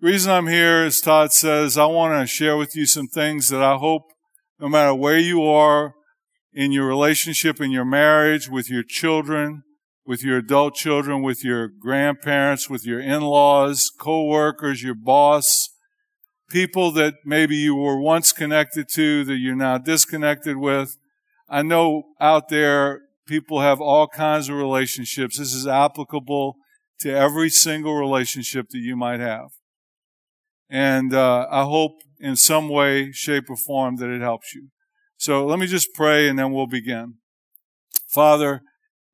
The reason I'm here, as Todd says, I want to share with you some things that I hope, no matter where you are in your relationship, in your marriage, with your children, with your adult children, with your grandparents, with your in-laws, co-workers, your boss, people that maybe you were once connected to that you're now disconnected with. I know out there people have all kinds of relationships. This is applicable to every single relationship that you might have. And uh, I hope in some way, shape, or form that it helps you. So let me just pray and then we'll begin. Father,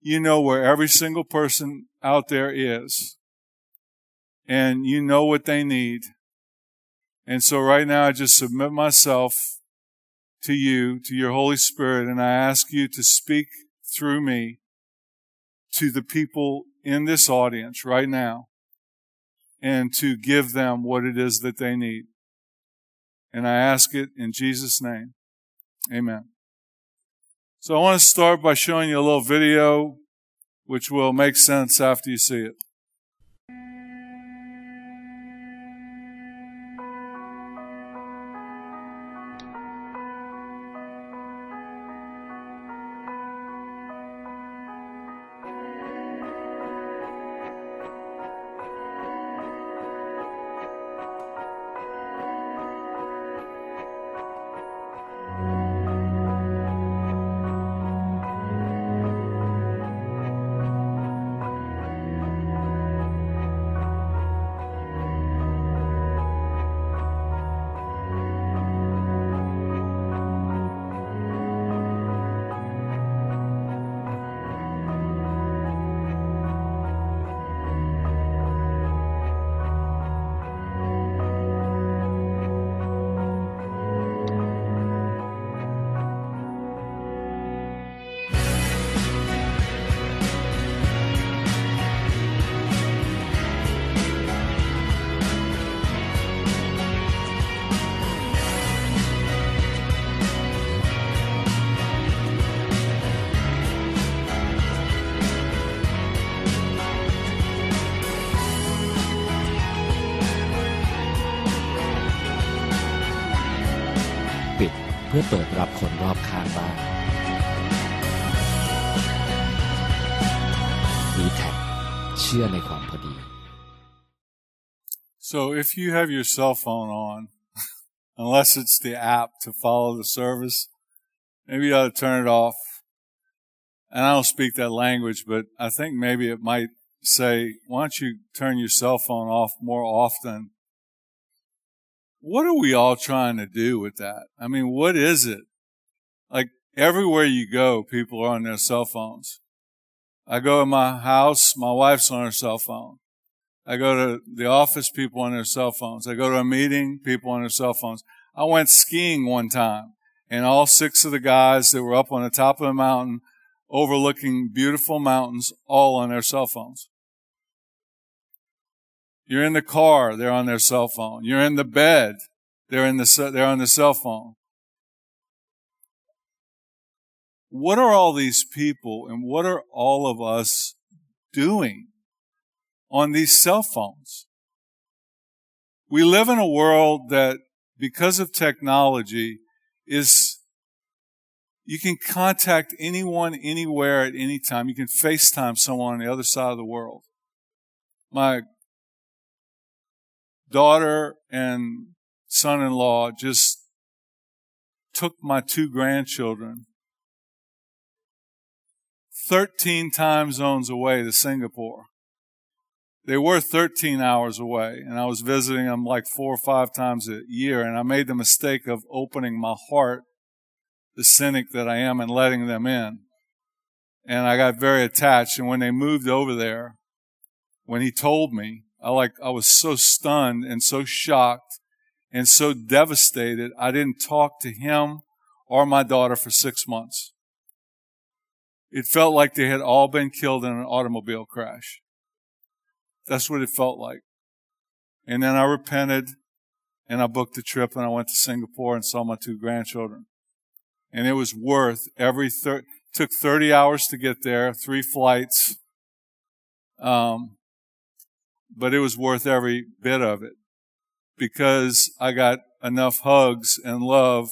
you know where every single person out there is. And you know what they need. And so right now I just submit myself to you, to your Holy Spirit, and I ask you to speak through me to the people in this audience right now and to give them what it is that they need. And I ask it in Jesus' name. Amen. So I want to start by showing you a little video which will make sense after you see it. ชื่อในความพอดี So if you have your cell phone on, unless it's the app to follow the service, maybe you ought to turn it off. And I don't speak that language, but I think maybe it might say, why don't you turn your cell phone off more often? What are we all trying to do with that? I mean, what is it? Like everywhere you go, people are on their cell phones. I go in my house, my wife's on her cell phone. I go to the office, people on their cell phones. I go to a meeting, people on their cell phones. I went skiing one time and all six of the guys that were up on the top of the mountain overlooking beautiful mountains, all on their cell phones. You're in the car, they're on their cell phone. You're in the bed, they're in the, they're on the cell phone. What are all these people and what are all of us doing on these cell phones? We live in a world that because of technology is you can contact anyone anywhere at any time. You can FaceTime someone on the other side of the world. My daughter and son-in-law just took my two grandchildren 13 time zones away to Singapore. They were 13 hours away and I was visiting them like four or five times a year and I made the mistake of opening my heart, the cynic that I am and letting them in. And I got very attached and when they moved over there, when he told me, I like, I was so stunned and so shocked and so devastated. I didn't talk to him or my daughter for six months. It felt like they had all been killed in an automobile crash. That's what it felt like. And then I repented and I booked a trip and I went to Singapore and saw my two grandchildren. And it was worth every thir- took 30 hours to get there, three flights. Um, but it was worth every bit of it. because I got enough hugs and love,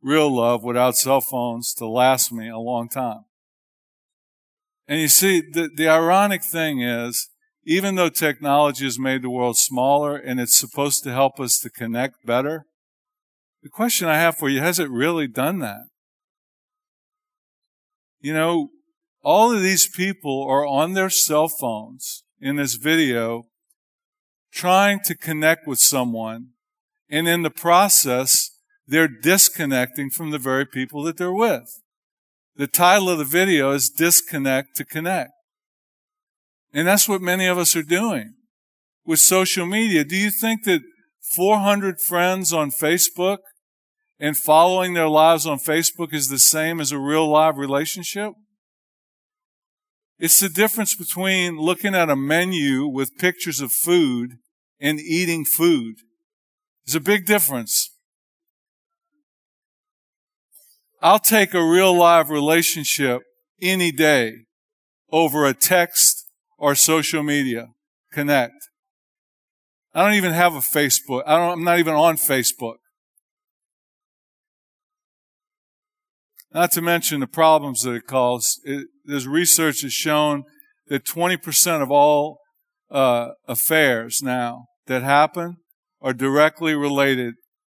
real love without cell phones to last me a long time. And you see, the, the ironic thing is, even though technology has made the world smaller and it's supposed to help us to connect better, the question I have for you, has it really done that? You know, all of these people are on their cell phones in this video trying to connect with someone. And in the process, they're disconnecting from the very people that they're with. The title of the video is Disconnect to Connect. And that's what many of us are doing with social media. Do you think that 400 friends on Facebook and following their lives on Facebook is the same as a real live relationship? It's the difference between looking at a menu with pictures of food and eating food. There's a big difference. I'll take a real live relationship any day over a text or social media connect. I don't even have a Facebook. I don't, I'm not even on Facebook. Not to mention the problems that it causes. There's research has shown that 20% of all uh, affairs now that happen are directly related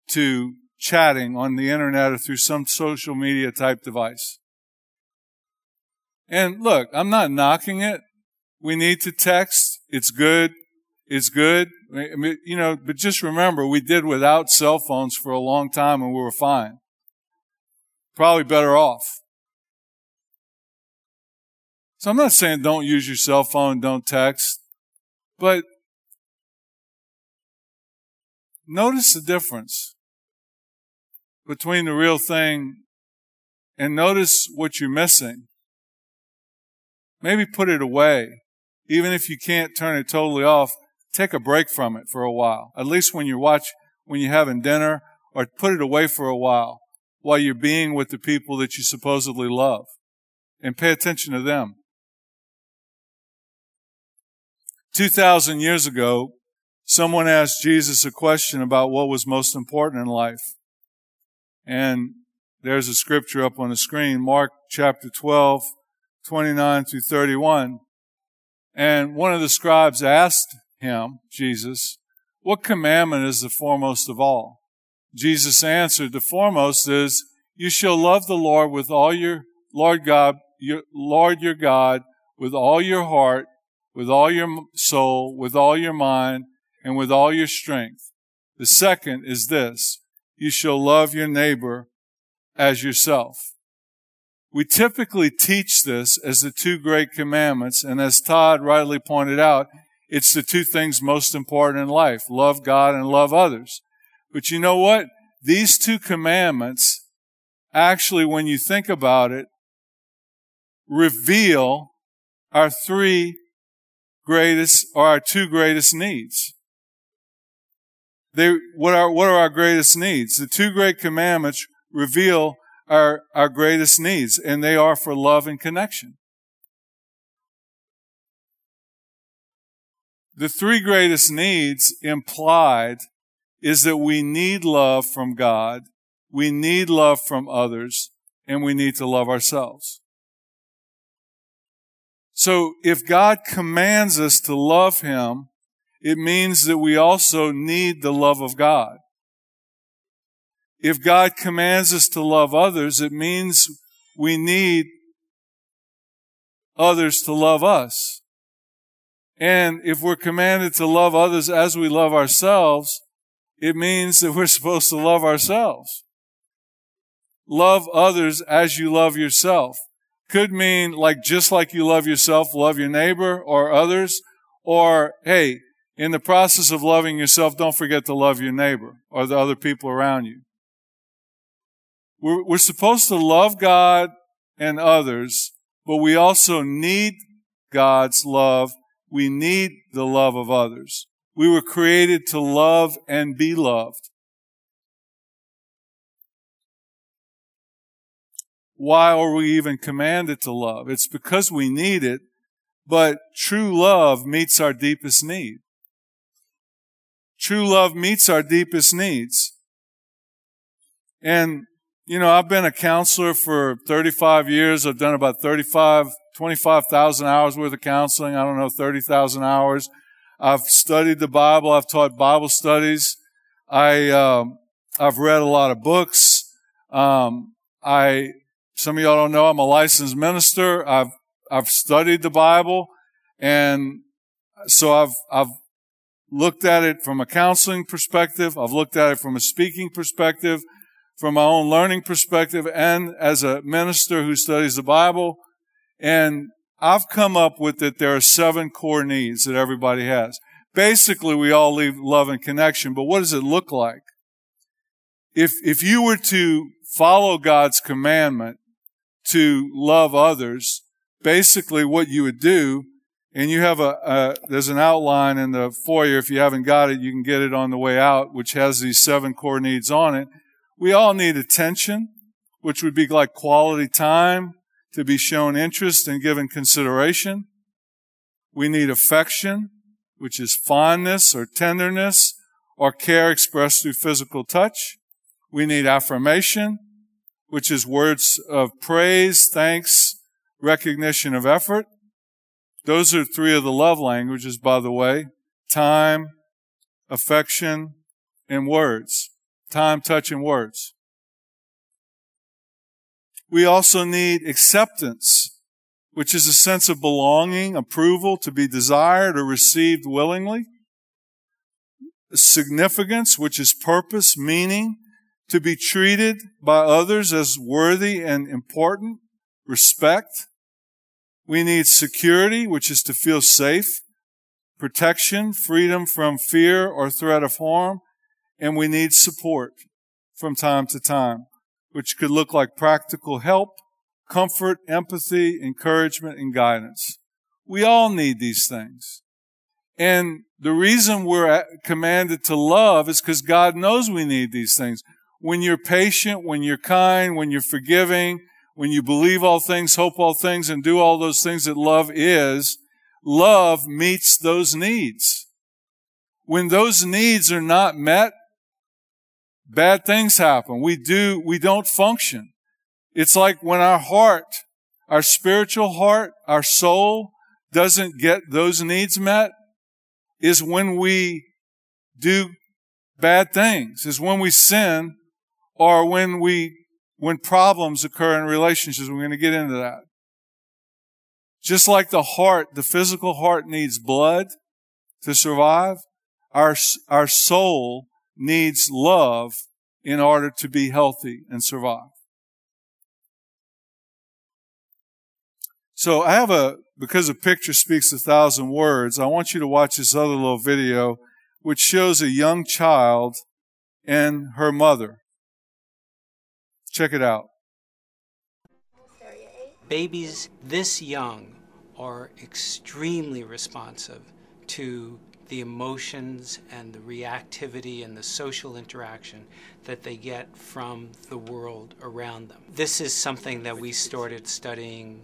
to chatting on the internet or through some social media type device. And look, I'm not knocking it. We need to text. It's good. It's good. I mean, you know, but just remember, we did without cell phones for a long time and we were fine probably better off. So I'm not saying don't use your cell phone, don't text, but notice the difference between the real thing and notice what you're missing. Maybe put it away. Even if you can't turn it totally off, take a break from it for a while. At least when you watch, when you're having dinner, or put it away for a while while you're being with the people that you supposedly love. And pay attention to them. 2,000 years ago, someone asked Jesus a question about what was most important in life. And there's a scripture up on the screen, Mark chapter 12, 29 through 31. And one of the scribes asked him, Jesus, what commandment is the foremost of all? Jesus answered, the foremost is, you shall love the Lord with all your, Lord God, your, Lord your God, with all your heart, with all your soul, with all your mind, and with all your strength. The second is this, you shall love your neighbor as yourself. We typically teach this as the two great commandments, and as Todd rightly pointed out, it's the two things most important in life, love God and love others. But you know what? These two commandments, actually, when you think about it, reveal our three greatest, or our two greatest needs. They, what are, what are our greatest needs? The two great commandments reveal our, our greatest needs, and they are for love and connection. The three greatest needs implied is that we need love from God, we need love from others, and we need to love ourselves. So if God commands us to love Him, it means that we also need the love of God. If God commands us to love others, it means we need others to love us. And if we're commanded to love others as we love ourselves, it means that we're supposed to love ourselves. Love others as you love yourself. Could mean like just like you love yourself, love your neighbor or others. Or, hey, in the process of loving yourself, don't forget to love your neighbor or the other people around you. We're, we're supposed to love God and others, but we also need God's love. We need the love of others. We were created to love and be loved. Why are we even commanded to love? It's because we need it, but true love meets our deepest need. True love meets our deepest needs. And, you know, I've been a counselor for 35 years. I've done about 35, 25,000 hours worth of counseling. I don't know, 30,000 hours. I've studied the Bible. I've taught Bible studies. I, um, I've read a lot of books. Um, I, some of y'all don't know, I'm a licensed minister. I've, I've studied the Bible and so I've, I've looked at it from a counseling perspective. I've looked at it from a speaking perspective, from my own learning perspective, and as a minister who studies the Bible. And I've come up with that there are seven core needs that everybody has. Basically, we all leave love and connection, but what does it look like? If, if you were to follow God's commandment to love others, basically what you would do and you have a, a, there's an outline in the foyer. If you haven't got it, you can get it on the way out, which has these seven core needs on it. We all need attention, which would be like quality time to be shown interest and given consideration. We need affection, which is fondness or tenderness or care expressed through physical touch. We need affirmation, which is words of praise, thanks, recognition of effort. Those are three of the love languages, by the way. Time, affection, and words. Time, touch, and words. We also need acceptance, which is a sense of belonging, approval, to be desired or received willingly. Significance, which is purpose, meaning, to be treated by others as worthy and important. Respect, we need security, which is to feel safe, protection, freedom from fear or threat of harm, and we need support from time to time, which could look like practical help, comfort, empathy, encouragement, and guidance. We all need these things. And the reason we're commanded to love is because God knows we need these things. When you're patient, when you're kind, when you're forgiving, when you believe all things, hope all things, and do all those things that love is, love meets those needs. When those needs are not met, bad things happen. We do, we don't function. It's like when our heart, our spiritual heart, our soul doesn't get those needs met, is when we do bad things, is when we sin, or when we when problems occur in relationships. We're going to get into that. Just like the heart, the physical heart needs blood to survive, our, our soul needs love in order to be healthy and survive. So I have a, because a picture speaks a thousand words, I want you to watch this other little video, which shows a young child and her mother. Check it out. Babies this young are extremely responsive to the emotions and the reactivity and the social interaction that they get from the world around them. This is something that we started studying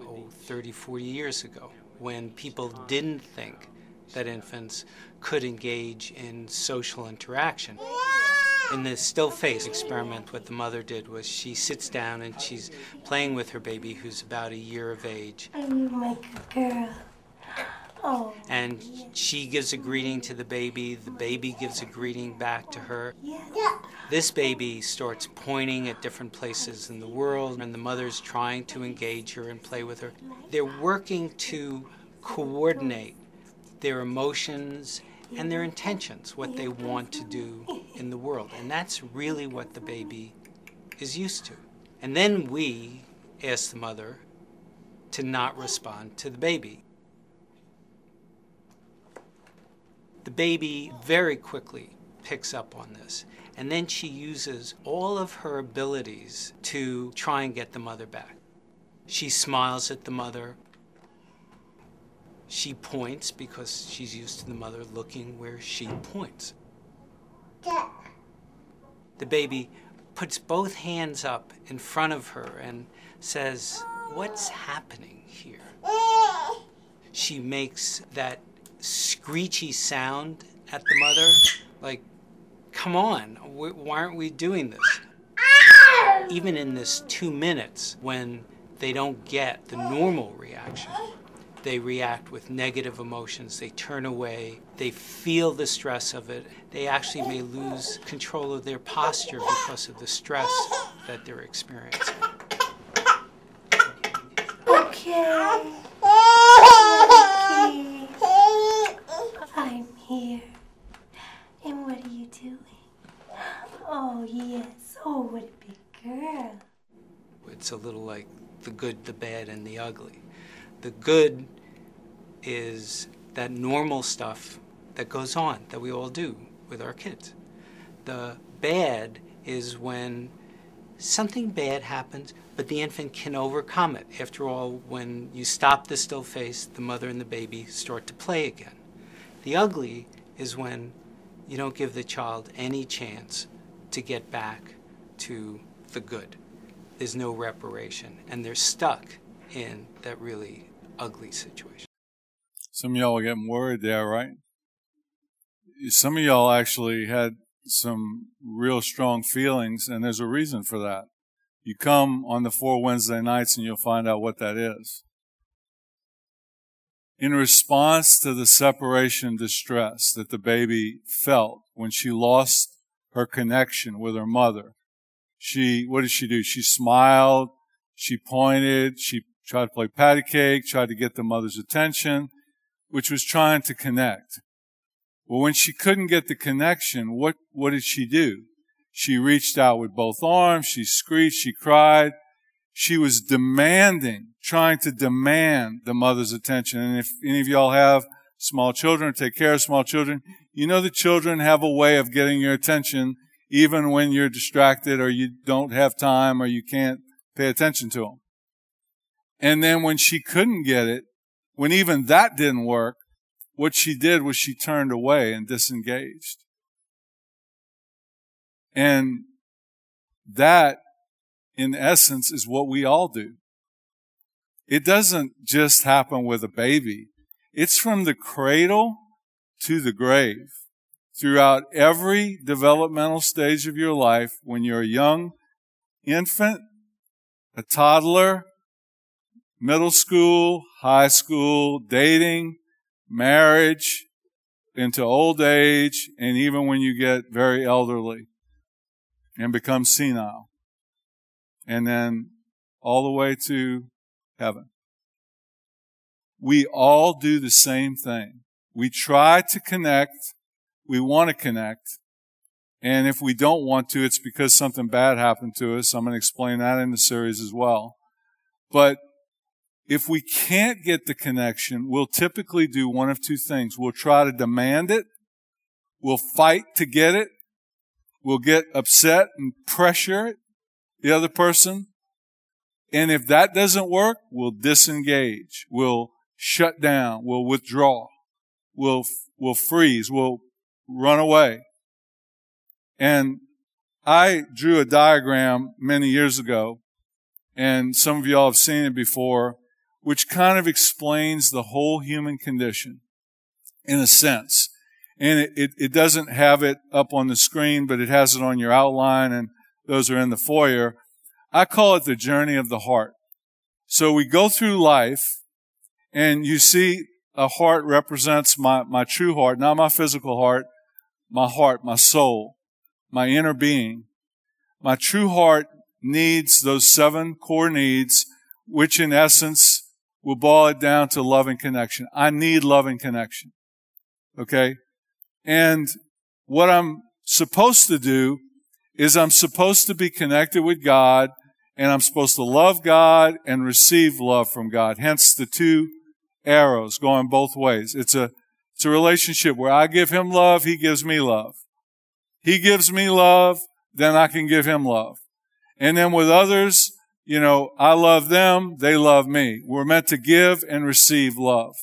oh, 30, 40 years ago when people didn't think that infants could engage in social interaction in the still face experiment, what the mother did was she sits down and she's playing with her baby who's about a year of age. I'm like a girl. Oh. And she gives a greeting to the baby, the baby gives a greeting back to her. Yeah. This baby starts pointing at different places in the world, and the mother's trying to engage her and play with her. They're working to coordinate their emotions and their intentions, what they want to do in the world. And that's really what the baby is used to. And then we ask the mother to not respond to the baby. The baby very quickly picks up on this. And then she uses all of her abilities to try and get the mother back. She smiles at the mother. She points because she's used to the mother looking where she points. The baby puts both hands up in front of her and says, What's happening here? Eh. She makes that screechy sound at the mother, like, come on, why aren't we doing this? Even in this two minutes when they don't get the normal reaction, they react with negative emotions, they turn away, they feel the stress of it, they actually may lose control of their posture because of the stress that they're experiencing. Okay. I'm here. And what are you doing? Oh, yes. Oh, what a big girl. It's a little like the good, the bad, and the ugly. The good is that normal stuff that goes on that we all do with our kids. The bad is when something bad happens, but the infant can overcome it. After all, when you stop the still face, the mother and the baby start to play again. The ugly is when you don't give the child any chance to get back to the good. There's no reparation, and they're stuck in that really ugly situation. Some of y'all are getting worried there, right? Some of y'all actually had some real strong feelings, and there's a reason for that. You come on the four Wednesday nights and you'll find out what that is. In response to the separation distress that the baby felt when she lost her connection with her mother, she, what did she do? She smiled, she pointed, she tried to play patty cake, tried to get the mother's attention, which was trying to connect. Well, when she couldn't get the connection, what, what did she do? She reached out with both arms, she screeched, she cried. She was demanding, trying to demand the mother's attention. And if any of y'all have small children or take care of small children, you know the children have a way of getting your attention even when you're distracted or you don't have time or you can't pay attention to them. And then when she couldn't get it, when even that didn't work, what she did was she turned away and disengaged. And that, in essence, is what we all do. It doesn't just happen with a baby. It's from the cradle to the grave. Throughout every developmental stage of your life, when you're a young infant, a toddler, middle school, high school, dating, marriage, into old age, and even when you get very elderly and become senile. And then all the way to heaven. We all do the same thing. We try to connect. We want to connect. And if we don't want to, it's because something bad happened to us. I'm going to explain that in the series as well. But if we can't get the connection, we'll typically do one of two things. We'll try to demand it. We'll fight to get it. We'll get upset and pressure it, the other person. And if that doesn't work, we'll disengage. We'll shut down. We'll withdraw. We'll, we'll freeze. We'll run away. And I drew a diagram many years ago, and some of y'all have seen it before which kind of explains the whole human condition in a sense. And it, it, it, doesn't have it up on the screen, but it has it on your outline and those are in the foyer. I call it the journey of the heart. So we go through life and you see a heart represents my, my true heart, not my physical heart, my heart, my soul, my inner being. My true heart needs those seven core needs, which in essence we'll boil it down to love and connection. I need love and connection. Okay? And what I'm supposed to do is I'm supposed to be connected with God and I'm supposed to love God and receive love from God. Hence the two arrows going both ways. It's a, it's a relationship where I give him love, he gives me love. He gives me love, then I can give him love. And then with others, you know, I love them, they love me. We're meant to give and receive love.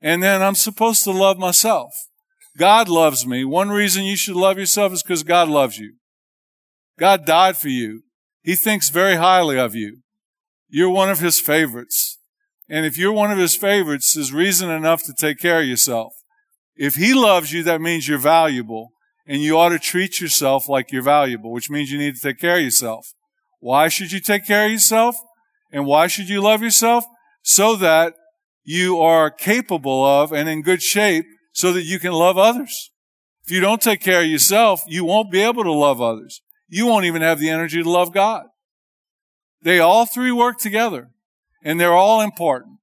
And then I'm supposed to love myself. God loves me. One reason you should love yourself is because God loves you. God died for you. He thinks very highly of you. You're one of His favorites. And if you're one of His favorites, there's reason enough to take care of yourself. If he loves you, that means you're valuable and you ought to treat yourself like you're valuable, which means you need to take care of yourself. Why should you take care of yourself? And why should you love yourself? So that you are capable of and in good shape so that you can love others. If you don't take care of yourself, you won't be able to love others. You won't even have the energy to love God. They all three work together and they're all important.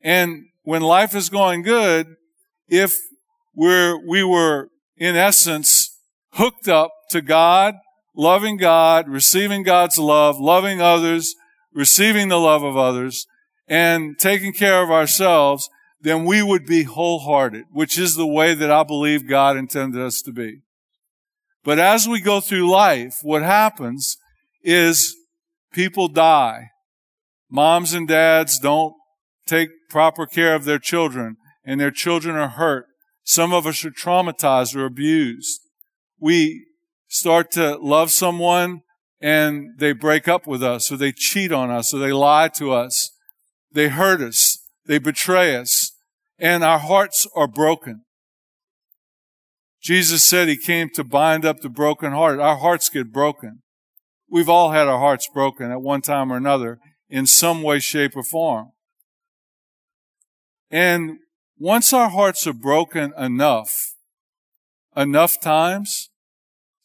And when life is going good, if we're, we were in essence hooked up to God, loving God, receiving God's love, loving others, receiving the love of others, and taking care of ourselves, then we would be wholehearted, which is the way that I believe God intended us to be. But as we go through life, what happens is people die. Moms and dads don't take proper care of their children and their children are hurt. Some of us are traumatized or abused. We start to love someone and they break up with us or they cheat on us or they lie to us. They hurt us. They betray us and our hearts are broken. Jesus said he came to bind up the broken heart. Our hearts get broken. We've all had our hearts broken at one time or another in some way, shape, or form. And once our hearts are broken enough, enough times,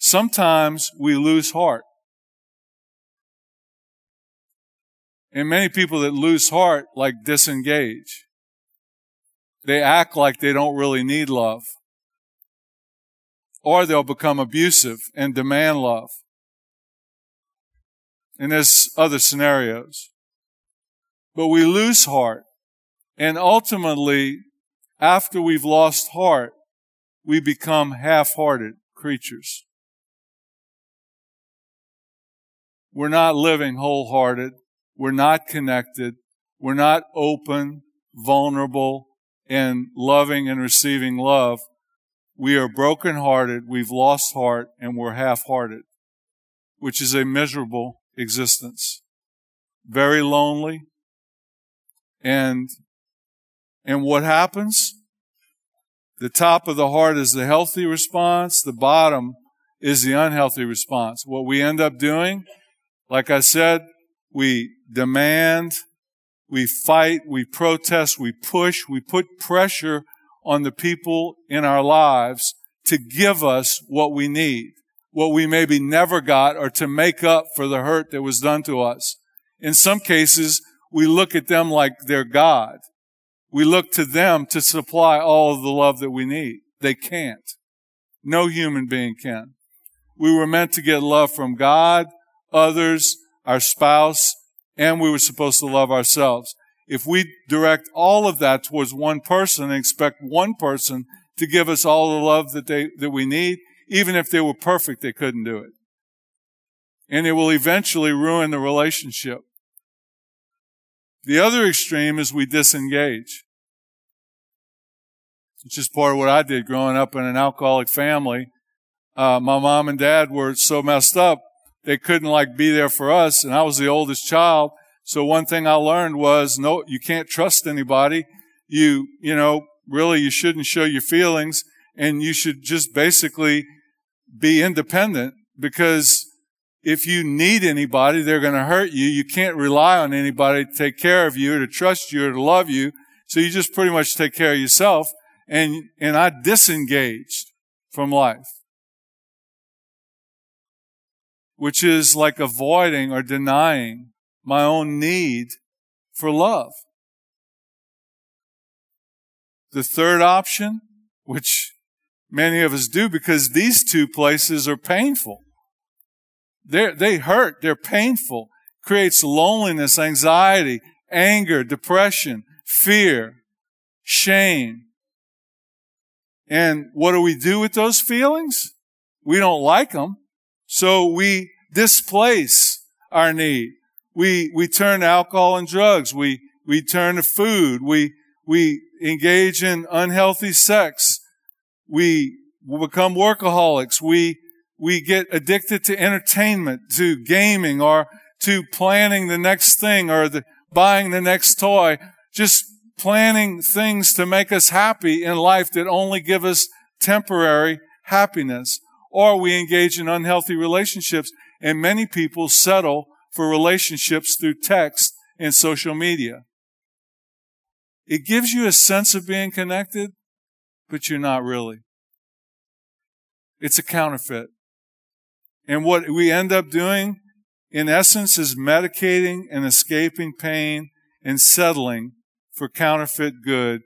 sometimes we lose heart. And many people that lose heart like disengage. They act like they don't really need love. Or they'll become abusive and demand love. And there's other scenarios. But we lose heart. And ultimately, after we've lost heart, we become half-hearted creatures. We're not living wholehearted. We're not connected. We're not open, vulnerable, and loving and receiving love. We are brokenhearted. We've lost heart and we're half-hearted, which is a miserable existence. Very lonely. And, and what happens? The top of the heart is the healthy response. The bottom is the unhealthy response. What we end up doing, like I said, we demand, we fight, we protest, we push, we put pressure on the people in our lives to give us what we need what we maybe never got or to make up for the hurt that was done to us. In some cases, we look at them like they're God. We look to them to supply all of the love that we need. They can't. No human being can. We were meant to get love from God, others, our spouse, and we were supposed to love ourselves. If we direct all of that towards one person and expect one person to give us all the love that they, that we need, even if they were perfect, they couldn't do it. And it will eventually ruin the relationship. The other extreme is we disengage. It's just part of what I did growing up in an alcoholic family. Uh, my mom and dad were so messed up, they couldn't like be there for us. And I was the oldest child. So one thing I learned was no, you can't trust anybody. You, you know, really you shouldn't show your feelings and you should just basically be independent because if you need anybody, they're going to hurt you. You can't rely on anybody to take care of you or to trust you or to love you. So you just pretty much take care of yourself. And, and I disengaged from life, which is like avoiding or denying my own need for love. The third option, which Many of us do because these two places are painful. they they hurt. They're painful. Creates loneliness, anxiety, anger, depression, fear, shame. And what do we do with those feelings? We don't like them. So we displace our need. We, we turn to alcohol and drugs. We, we turn to food. We, we engage in unhealthy sex we become workaholics. We, we get addicted to entertainment, to gaming, or to planning the next thing, or the, buying the next toy. Just planning things to make us happy in life that only give us temporary happiness. Or we engage in unhealthy relationships and many people settle for relationships through text and social media. It gives you a sense of being connected, but you're not really. It's a counterfeit. And what we end up doing, in essence, is medicating and escaping pain and settling for counterfeit good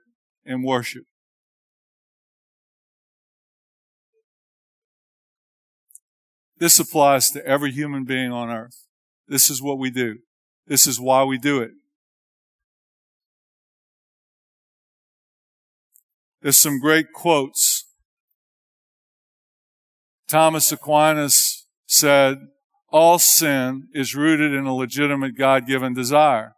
and worship. This applies to every human being on earth. This is what we do. This is why we do it. There's some great quotes. Thomas Aquinas said, all sin is rooted in a legitimate God-given desire.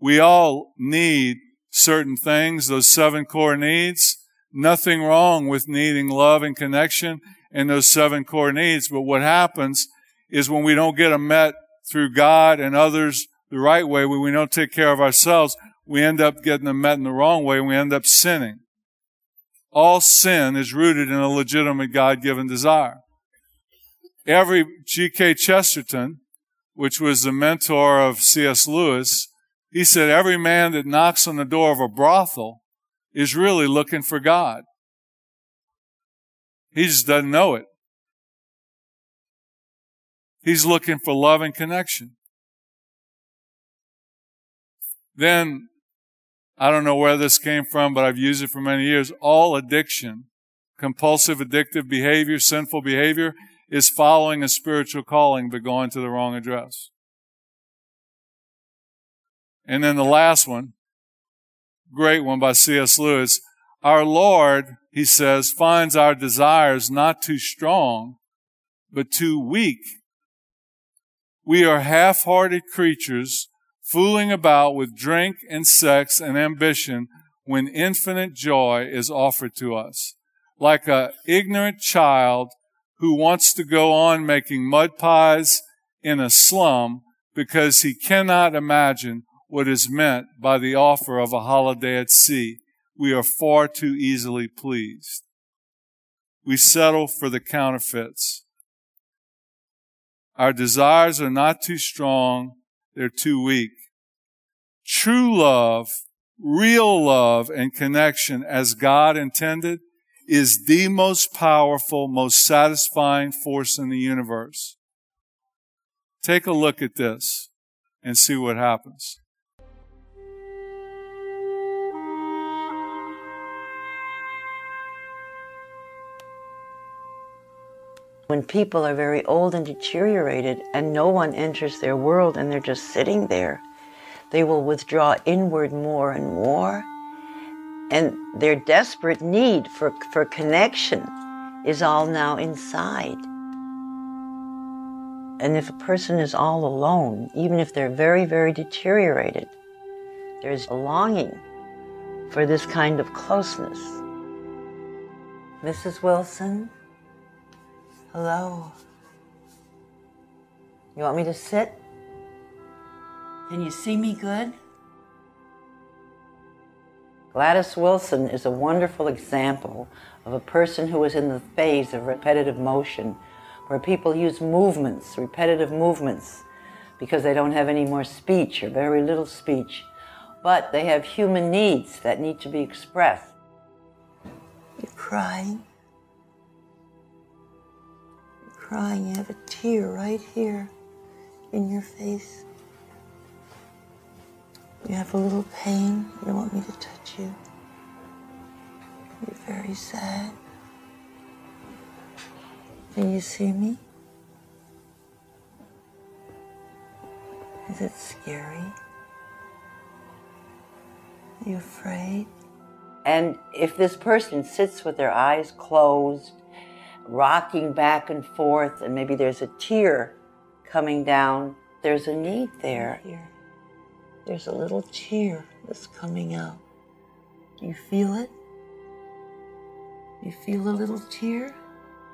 We all need certain things, those seven core needs. Nothing wrong with needing love and connection and those seven core needs. But what happens is when we don't get them met through God and others the right way, when we don't take care of ourselves, we end up getting them met in the wrong way and we end up sinning. All sin is rooted in a legitimate God-given desire. Every G.K. Chesterton, which was the mentor of C.S. Lewis, he said every man that knocks on the door of a brothel is really looking for God. He just doesn't know it. He's looking for love and connection. Then I don't know where this came from, but I've used it for many years. All addiction, compulsive addictive behavior, sinful behavior is following a spiritual calling but going to the wrong address. And then the last one, great one by C.S. Lewis. Our Lord, he says, finds our desires not too strong, but too weak. We are half-hearted creatures fooling about with drink and sex and ambition when infinite joy is offered to us. Like a ignorant child who wants to go on making mud pies in a slum because he cannot imagine what is meant by the offer of a holiday at sea. We are far too easily pleased. We settle for the counterfeits. Our desires are not too strong, they're too weak. True love, real love and connection as God intended is the most powerful, most satisfying force in the universe. Take a look at this and see what happens. When people are very old and deteriorated and no one enters their world and they're just sitting there, they will withdraw inward more and more. And their desperate need for, for connection is all now inside. And if a person is all alone, even if they're very, very deteriorated, there's a longing for this kind of closeness. Mrs. Wilson, hello. You want me to sit? Can you see me good? Gladys Wilson is a wonderful example of a person who is in the phase of repetitive motion, where people use movements, repetitive movements, because they don't have any more speech or very little speech, but they have human needs that need to be expressed. You're crying. Crying. You have a tear right here in your face. You have a little pain. You want me to touch you. You're very sad. Can you see me? Is it scary? Are you afraid? And if this person sits with their eyes closed, rocking back and forth, and maybe there's a tear coming down, there's a need there. Here. There's a little tear that's coming out. Do you feel it? You feel a little tear?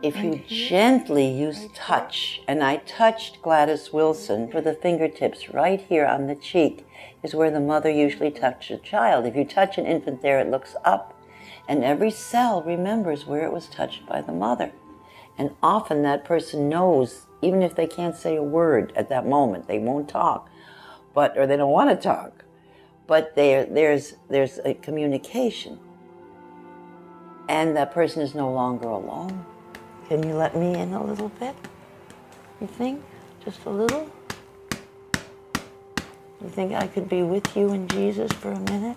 If you gently use touch, and I touched Gladys Wilson for the fingertips right here on the cheek, is where the mother usually touches a child. If you touch an infant there, it looks up, and every cell remembers where it was touched by the mother. And often that person knows, even if they can't say a word at that moment, they won't talk, but or they don't want to talk, but there, there's there's a communication, and that person is no longer alone. Can you let me in a little bit? You think? Just a little? You think I could be with you and Jesus for a minute?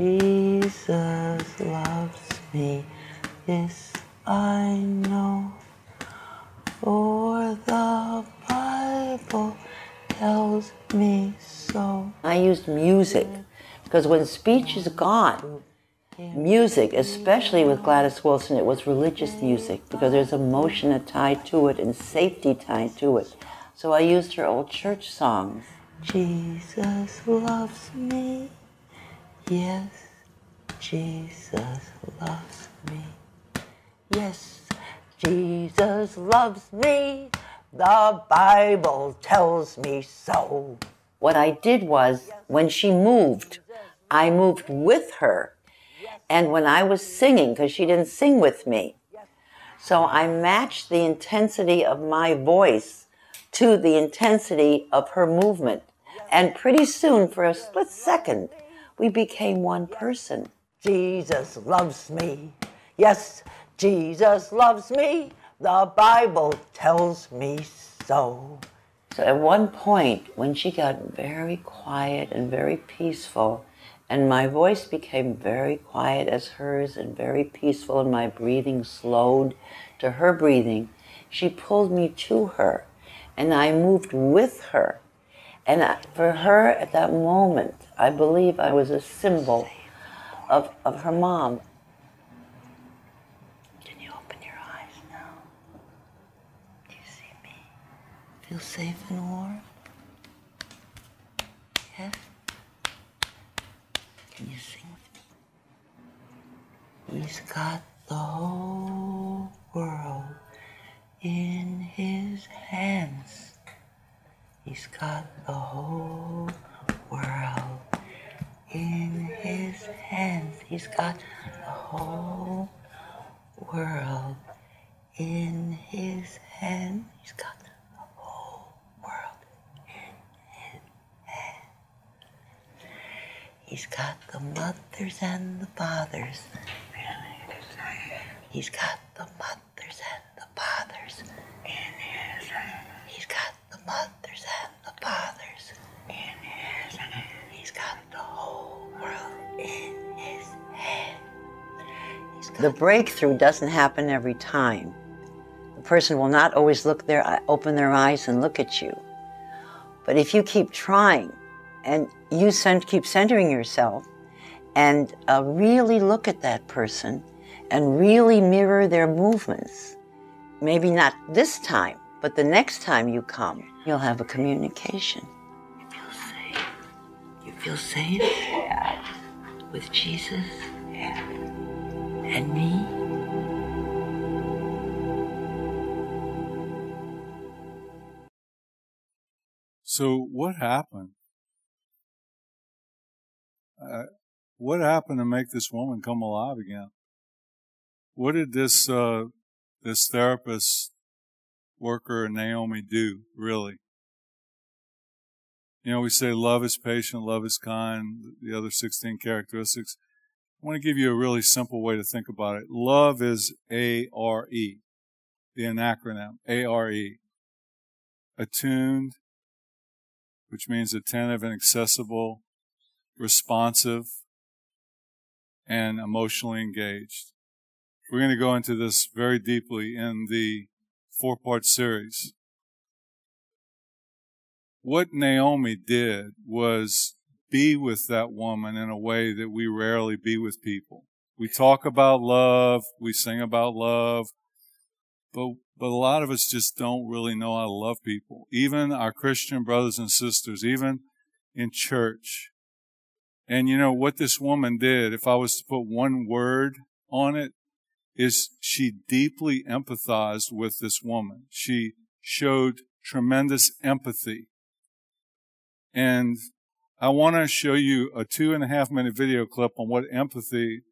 Jesus loves me, yes, I know. For the Bible tells me so. I used music because when speech is gone, music, especially with Gladys Wilson, it was religious music because there's emotion tied to it and safety tied to it. So I used her old church songs. Jesus loves me. Yes, Jesus loves me. Yes, Jesus loves me. The Bible tells me so. What I did was, when she moved, I moved with her. And when I was singing, because she didn't sing with me, so I matched the intensity of my voice to the intensity of her movement. And pretty soon, for a split second, we became one person. Jesus loves me. Yes, Jesus loves me. The Bible tells me so. So at one point, when she got very quiet and very peaceful, and my voice became very quiet as hers and very peaceful, and my breathing slowed to her breathing, she pulled me to her, and I moved with her. And for her at that moment, I believe I was a symbol of, of her mom. Can you open your eyes now? Do you see me? Feel safe and warm? Yes? Can you sing with me? He's got the whole world in his hands. He's got the whole world in his hands. He's got the whole world in his hands. He's got the whole world in his hands. He's got the mothers and the fathers. He's got the mothers and the fathers in his hands. He's got the mothers and the fathers The breakthrough doesn't happen every time. The person will not always look their open their eyes and look at you. But if you keep trying and you send, keep centering yourself and uh, really look at that person and really mirror their movements, maybe not this time, but the next time you come, you'll have a communication. You feel safe. You feel safe? Yeah. With Jesus? And me? So what happened? Uh, what happened to make this woman come alive again? What did this uh, this therapist worker Naomi do really? You know, we say love is patient, love is kind, the other 16 characteristics. I want to give you a really simple way to think about it. Love is A-R-E, the acronym, A-R-E. Attuned, which means attentive and accessible, responsive, and emotionally engaged. We're going to go into this very deeply in the four part series. What Naomi did was be with that woman in a way that we rarely be with people. We talk about love, we sing about love, but, but a lot of us just don't really know how to love people. Even our Christian brothers and sisters, even in church. And you know what this woman did, if I was to put one word on it is she deeply empathized with this woman. She showed tremendous empathy. And I want to show you a two and a half minute video clip on what empathy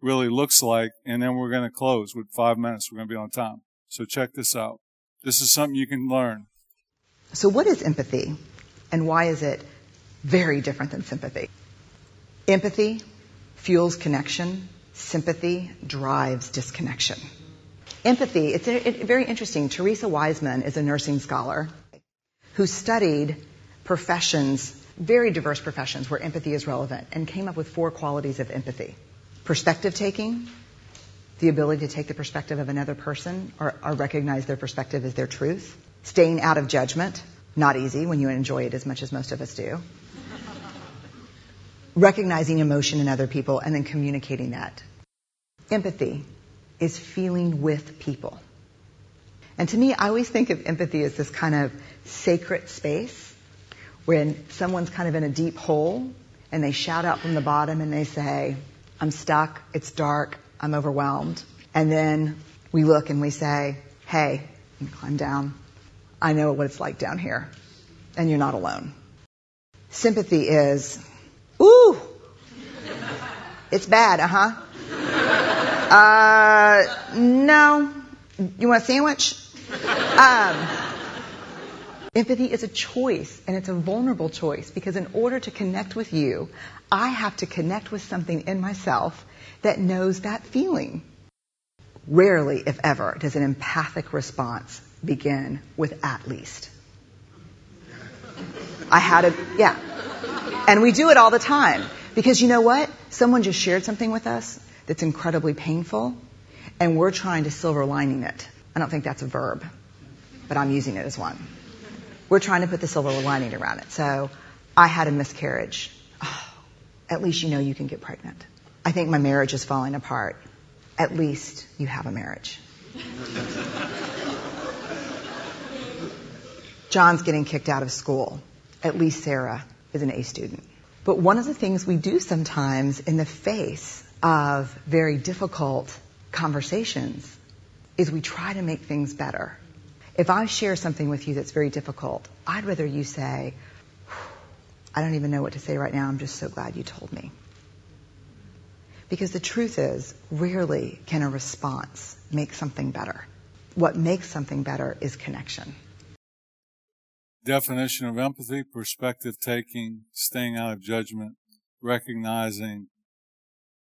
really looks like. And then we're going to close with five minutes. We're going to be on time. So check this out. This is something you can learn. So what is empathy and why is it very different than sympathy? Empathy fuels connection. Sympathy drives disconnection. Empathy, it's very interesting. Teresa Wiseman is a nursing scholar who studied professions, very diverse professions where empathy is relevant and came up with four qualities of empathy. Perspective taking, the ability to take the perspective of another person or, or recognize their perspective as their truth. Staying out of judgment, not easy when you enjoy it as much as most of us do. Recognizing emotion in other people and then communicating that. Empathy is feeling with people. And to me, I always think of empathy as this kind of sacred space when someone's kind of in a deep hole and they shout out from the bottom and they say, I'm stuck, it's dark, I'm overwhelmed. And then we look and we say, hey, climb down. I know what it's like down here. And you're not alone. Sympathy is, ooh, it's bad, uh-huh. Uh, no. You want a sandwich? Um, empathy is a choice, and it's a vulnerable choice because in order to connect with you, I have to connect with something in myself that knows that feeling. Rarely, if ever, does an empathic response begin with at least. I had a, yeah. And we do it all the time. Because you know what? Someone just shared something with us that's incredibly painful, and we're trying to silver lining it. I don't think that's a verb, but I'm using it as one. We're trying to put the silver lining around it. So I had a miscarriage. Oh, at least you know you can get pregnant. I think my marriage is falling apart. At least you have a marriage. John's getting kicked out of school. At least Sarah is an A student. But one of the things we do sometimes in the face of very difficult conversations is we try to make things better. If I share something with you that's very difficult, I'd rather you say, I don't even know what to say right now. I'm just so glad you told me. Because the truth is, rarely can a response make something better. What makes something better is connection. Definition of empathy, perspective taking, staying out of judgment, recognizing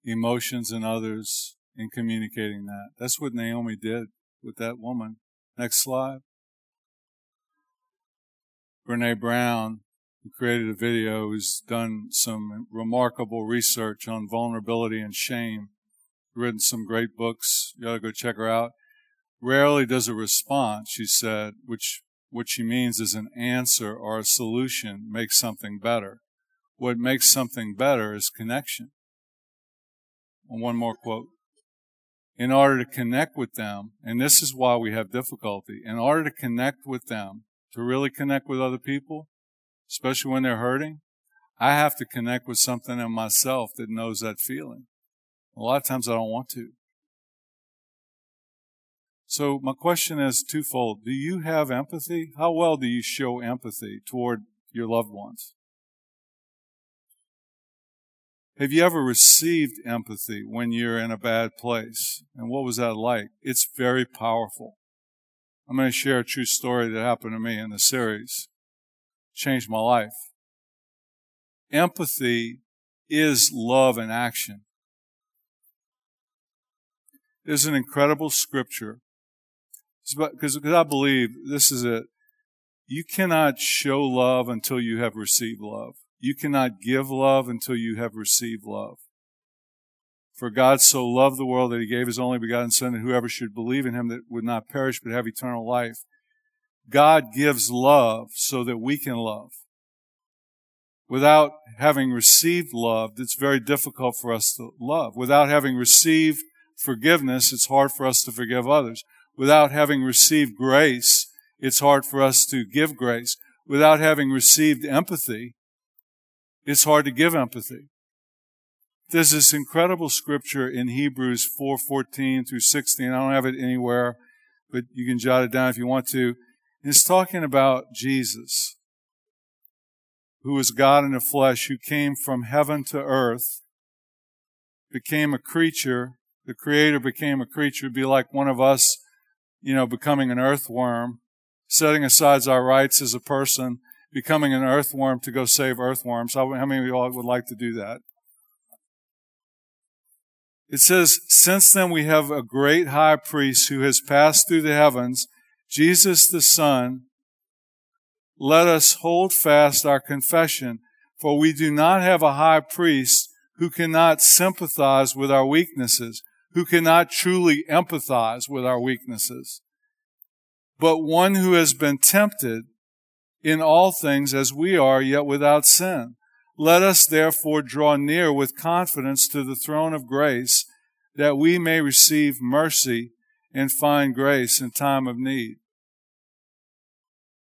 emotions in others, and communicating that. That's what Naomi did with that woman. Next slide. Brene Brown who created a video, who's done some remarkable research on vulnerability and shame, written some great books. You ought to go check her out. Rarely does a response, she said, which what she means is an answer or a solution makes something better. What makes something better is connection. And one more quote. In order to connect with them, and this is why we have difficulty, in order to connect with them, to really connect with other people, especially when they're hurting, I have to connect with something in myself that knows that feeling. A lot of times I don't want to. So my question is twofold. Do you have empathy? How well do you show empathy toward your loved ones? Have you ever received empathy when you're in a bad place? And what was that like? It's very powerful. I'm going to share a true story that happened to me in the series changed my life. Empathy is love in action. There's an incredible scripture because I believe this is it. You cannot show love until you have received love. You cannot give love until you have received love. For God so loved the world that he gave his only begotten Son, that whoever should believe in him that would not perish but have eternal life. God gives love so that we can love. Without having received love, it's very difficult for us to love. Without having received forgiveness, it's hard for us to forgive others. Without having received grace, it's hard for us to give grace. Without having received empathy, it's hard to give empathy. There's this incredible scripture in Hebrews 4:14 through 16. I don't have it anywhere, but you can jot it down if you want to. It's talking about Jesus, who was God in the flesh, who came from heaven to earth, became a creature. The Creator became a creature, be like one of us, you know, becoming an earthworm, setting aside our rights as a person, becoming an earthworm to go save earthworms. How many of you all would like to do that? It says, Since then we have a great high priest who has passed through the heavens, Jesus the Son. Let us hold fast our confession, for we do not have a high priest who cannot sympathize with our weaknesses, who cannot truly empathize with our weaknesses, but one who has been tempted in all things as we are, yet without sin. Let us therefore draw near with confidence to the throne of grace that we may receive mercy and find grace in time of need.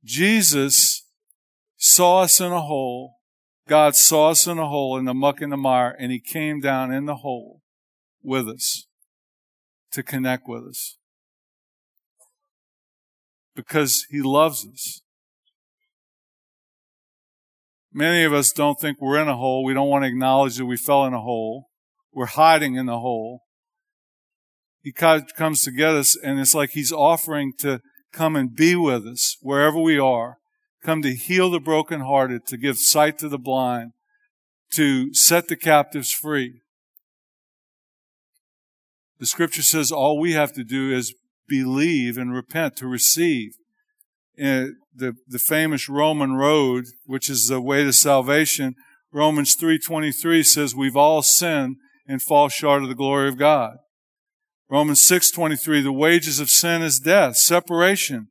Jesus saw us in a hole. God saw us in a hole in the muck and the mire, and He came down in the hole with us to connect with us because He loves us. Many of us don't think we're in a hole. We don't want to acknowledge that we fell in a hole. We're hiding in the hole. He comes to get us, and it's like He's offering to come and be with us wherever we are. Come to heal the brokenhearted, to give sight to the blind, to set the captives free. The scripture says all we have to do is believe and repent to receive eh, the, the famous Roman road, which is the way to salvation, Romans 3.23 says we've all sinned and fall short of the glory of God. Romans 6.23, the wages of sin is death, separation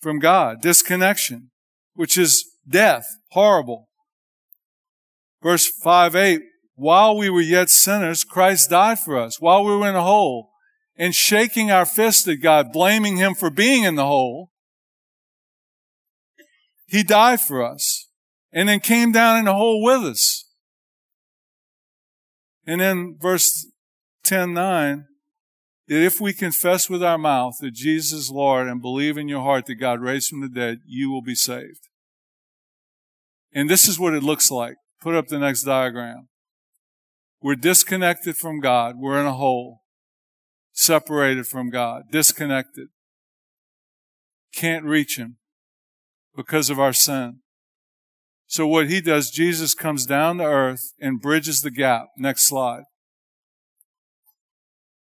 from God, disconnection, which is death, horrible. Verse 5, 8, while we were yet sinners, Christ died for us. While we were in a hole and shaking our fist at God, blaming Him for being in the hole, he died for us and then came down in the hole with us. And then verse 10, 9, that if we confess with our mouth that Jesus is Lord and believe in your heart that God raised from the dead, you will be saved. And this is what it looks like. Put up the next diagram. We're disconnected from God. We're in a hole. Separated from God. Disconnected. Can't reach Him because of our sin. So what he does, Jesus comes down to earth and bridges the gap. Next slide.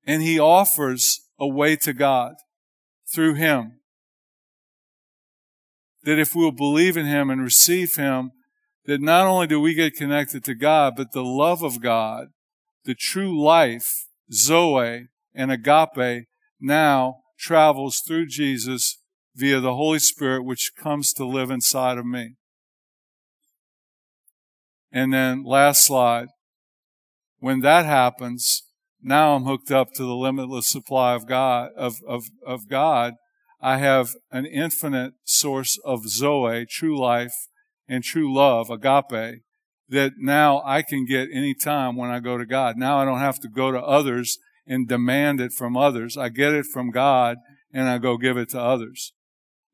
And he offers a way to God through him. That if we'll believe in him and receive him, that not only do we get connected to God, but the love of God, the true life, Zoe and agape, now travels through Jesus via the Holy Spirit, which comes to live inside of me. And then last slide. When that happens, now I'm hooked up to the limitless supply of God, of, of, of God. I have an infinite source of Zoe, true life, and true love, agape, that now I can get any time when I go to God. Now I don't have to go to others and demand it from others. I get it from God and I go give it to others.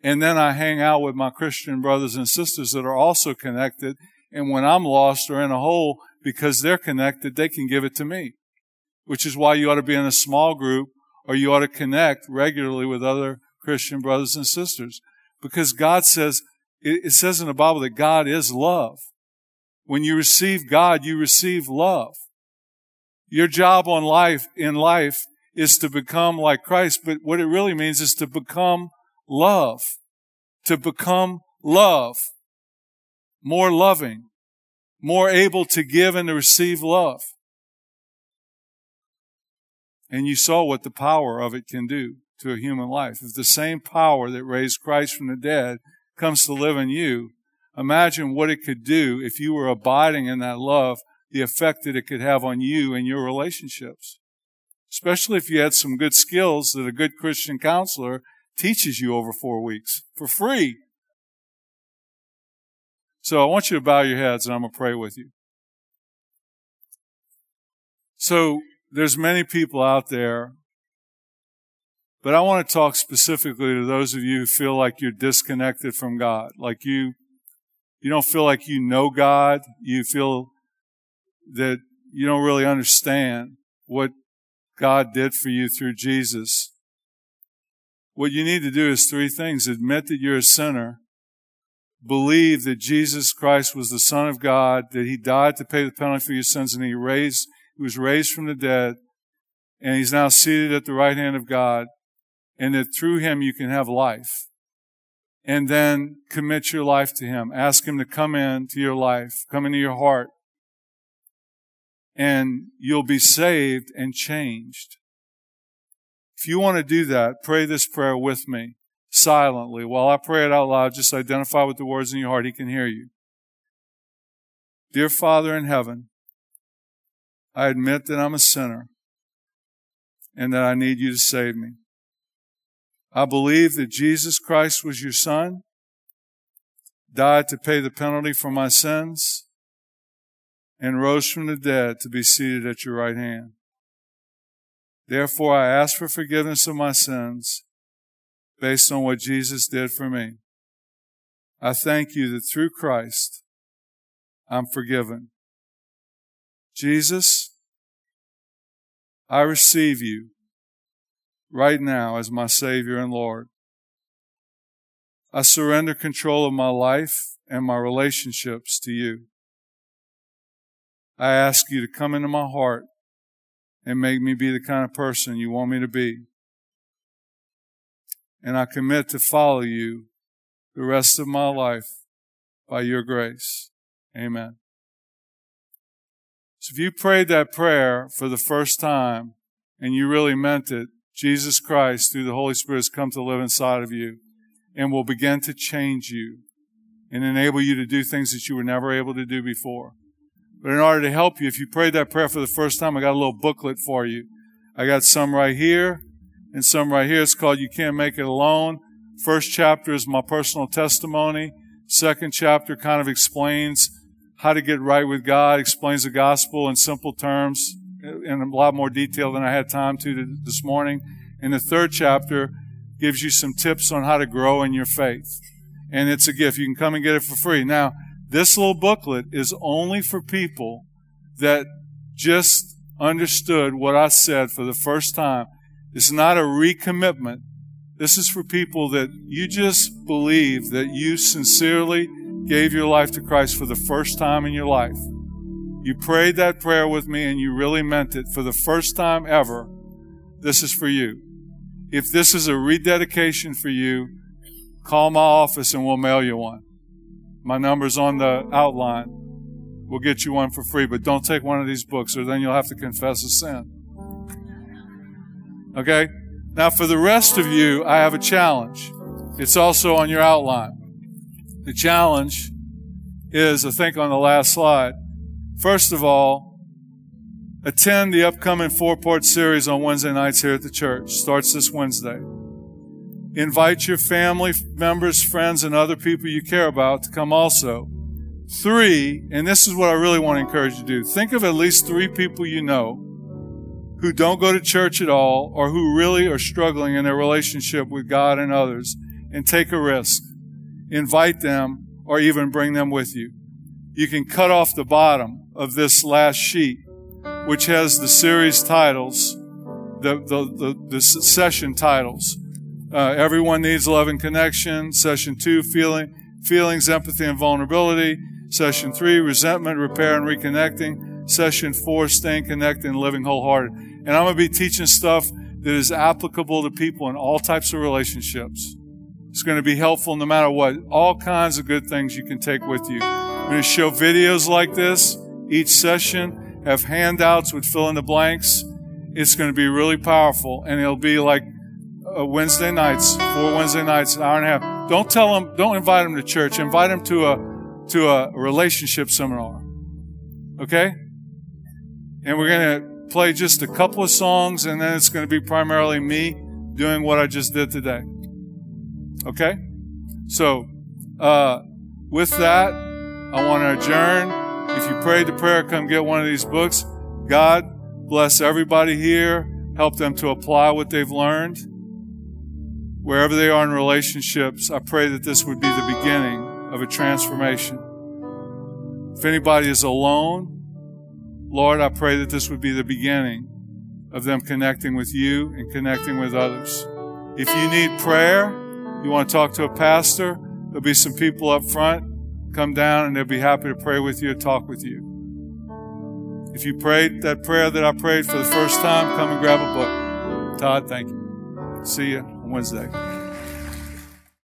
And then I hang out with my Christian brothers and sisters that are also connected. And when I'm lost or in a hole, because they're connected, they can give it to me. Which is why you ought to be in a small group or you ought to connect regularly with other Christian brothers and sisters. Because God says, it says in the Bible that God is love. When you receive God, you receive love. Your job on life, in life, is to become like Christ, but what it really means is to become love, to become love, more loving, more able to give and to receive love. And you saw what the power of it can do to a human life. If the same power that raised Christ from the dead comes to live in you, imagine what it could do if you were abiding in that love, the effect that it could have on you and your relationships. Especially if you had some good skills that a good Christian counselor teaches you over four weeks for free. So I want you to bow your heads and I'm going to pray with you. So there's many people out there, but I want to talk specifically to those of you who feel like you're disconnected from God, like you, you don't feel like you know God. You feel that you don't really understand what God did for you through Jesus. What you need to do is three things. Admit that you're a sinner. Believe that Jesus Christ was the Son of God, that He died to pay the penalty for your sins, and He raised, He was raised from the dead, and He's now seated at the right hand of God, and that through Him you can have life. And then commit your life to Him. Ask Him to come into your life, come into your heart, and you'll be saved and changed. If you want to do that, pray this prayer with me silently. While I pray it out loud, just identify with the words in your heart. He can hear you. Dear Father in heaven, I admit that I'm a sinner and that I need you to save me. I believe that Jesus Christ was your son, died to pay the penalty for my sins, and rose from the dead to be seated at your right hand. Therefore, I ask for forgiveness of my sins based on what Jesus did for me. I thank you that through Christ, I'm forgiven. Jesus, I receive you right now as my Savior and Lord. I surrender control of my life and my relationships to you. I ask you to come into my heart and make me be the kind of person you want me to be. And I commit to follow you the rest of my life by your grace. Amen. So if you prayed that prayer for the first time and you really meant it, Jesus Christ through the Holy Spirit has come to live inside of you and will begin to change you and enable you to do things that you were never able to do before. But in order to help you, if you prayed that prayer for the first time, I got a little booklet for you. I got some right here and some right here. It's called You Can't Make It Alone. First chapter is my personal testimony. Second chapter kind of explains how to get right with God, explains the gospel in simple terms in a lot more detail than I had time to this morning. And the third chapter gives you some tips on how to grow in your faith. And it's a gift. You can come and get it for free. Now, this little booklet is only for people that just understood what I said for the first time. It's not a recommitment. This is for people that you just believe that you sincerely gave your life to Christ for the first time in your life. You prayed that prayer with me and you really meant it for the first time ever. This is for you. If this is a rededication for you, call my office and we'll mail you one. My number's on the outline. We'll get you one for free, but don't take one of these books or then you'll have to confess a sin. Okay? Now, for the rest of you, I have a challenge. It's also on your outline. The challenge is, I think, on the last slide. First of all, attend the upcoming four part series on Wednesday nights here at the church. Starts this Wednesday. Invite your family members, friends, and other people you care about to come also. Three, and this is what I really want to encourage you to do. Think of at least three people you know who don't go to church at all or who really are struggling in their relationship with God and others and take a risk. Invite them or even bring them with you. You can cut off the bottom of this last sheet, which has the series titles, the, the, the, the session titles. Uh, everyone needs love and connection. Session two, feeling, feelings, empathy, and vulnerability. Session three, resentment, repair, and reconnecting. Session four, staying connected and living wholehearted. And I'm going to be teaching stuff that is applicable to people in all types of relationships. It's going to be helpful no matter what. All kinds of good things you can take with you. I'm going to show videos like this each session, have handouts with fill in the blanks. It's going to be really powerful and it'll be like uh, Wednesday nights, four Wednesday nights, an hour and a half. Don't tell them, don't invite them to church. Invite them to a, to a relationship seminar. Okay? And we're going to play just a couple of songs and then it's going to be primarily me doing what I just did today. Okay? So, uh, with that, I want to adjourn. If you prayed the prayer, come get one of these books. God Bless everybody here. Help them to apply what they've learned. Wherever they are in relationships, I pray that this would be the beginning of a transformation. If anybody is alone, Lord, I pray that this would be the beginning of them connecting with you and connecting with others. If you need prayer, you want to talk to a pastor, there'll be some people up front. Come down and they'll be happy to pray with you and talk with you. If you prayed that prayer that I prayed for the first time, come and grab a book. Todd, thank you. See you Wednesday.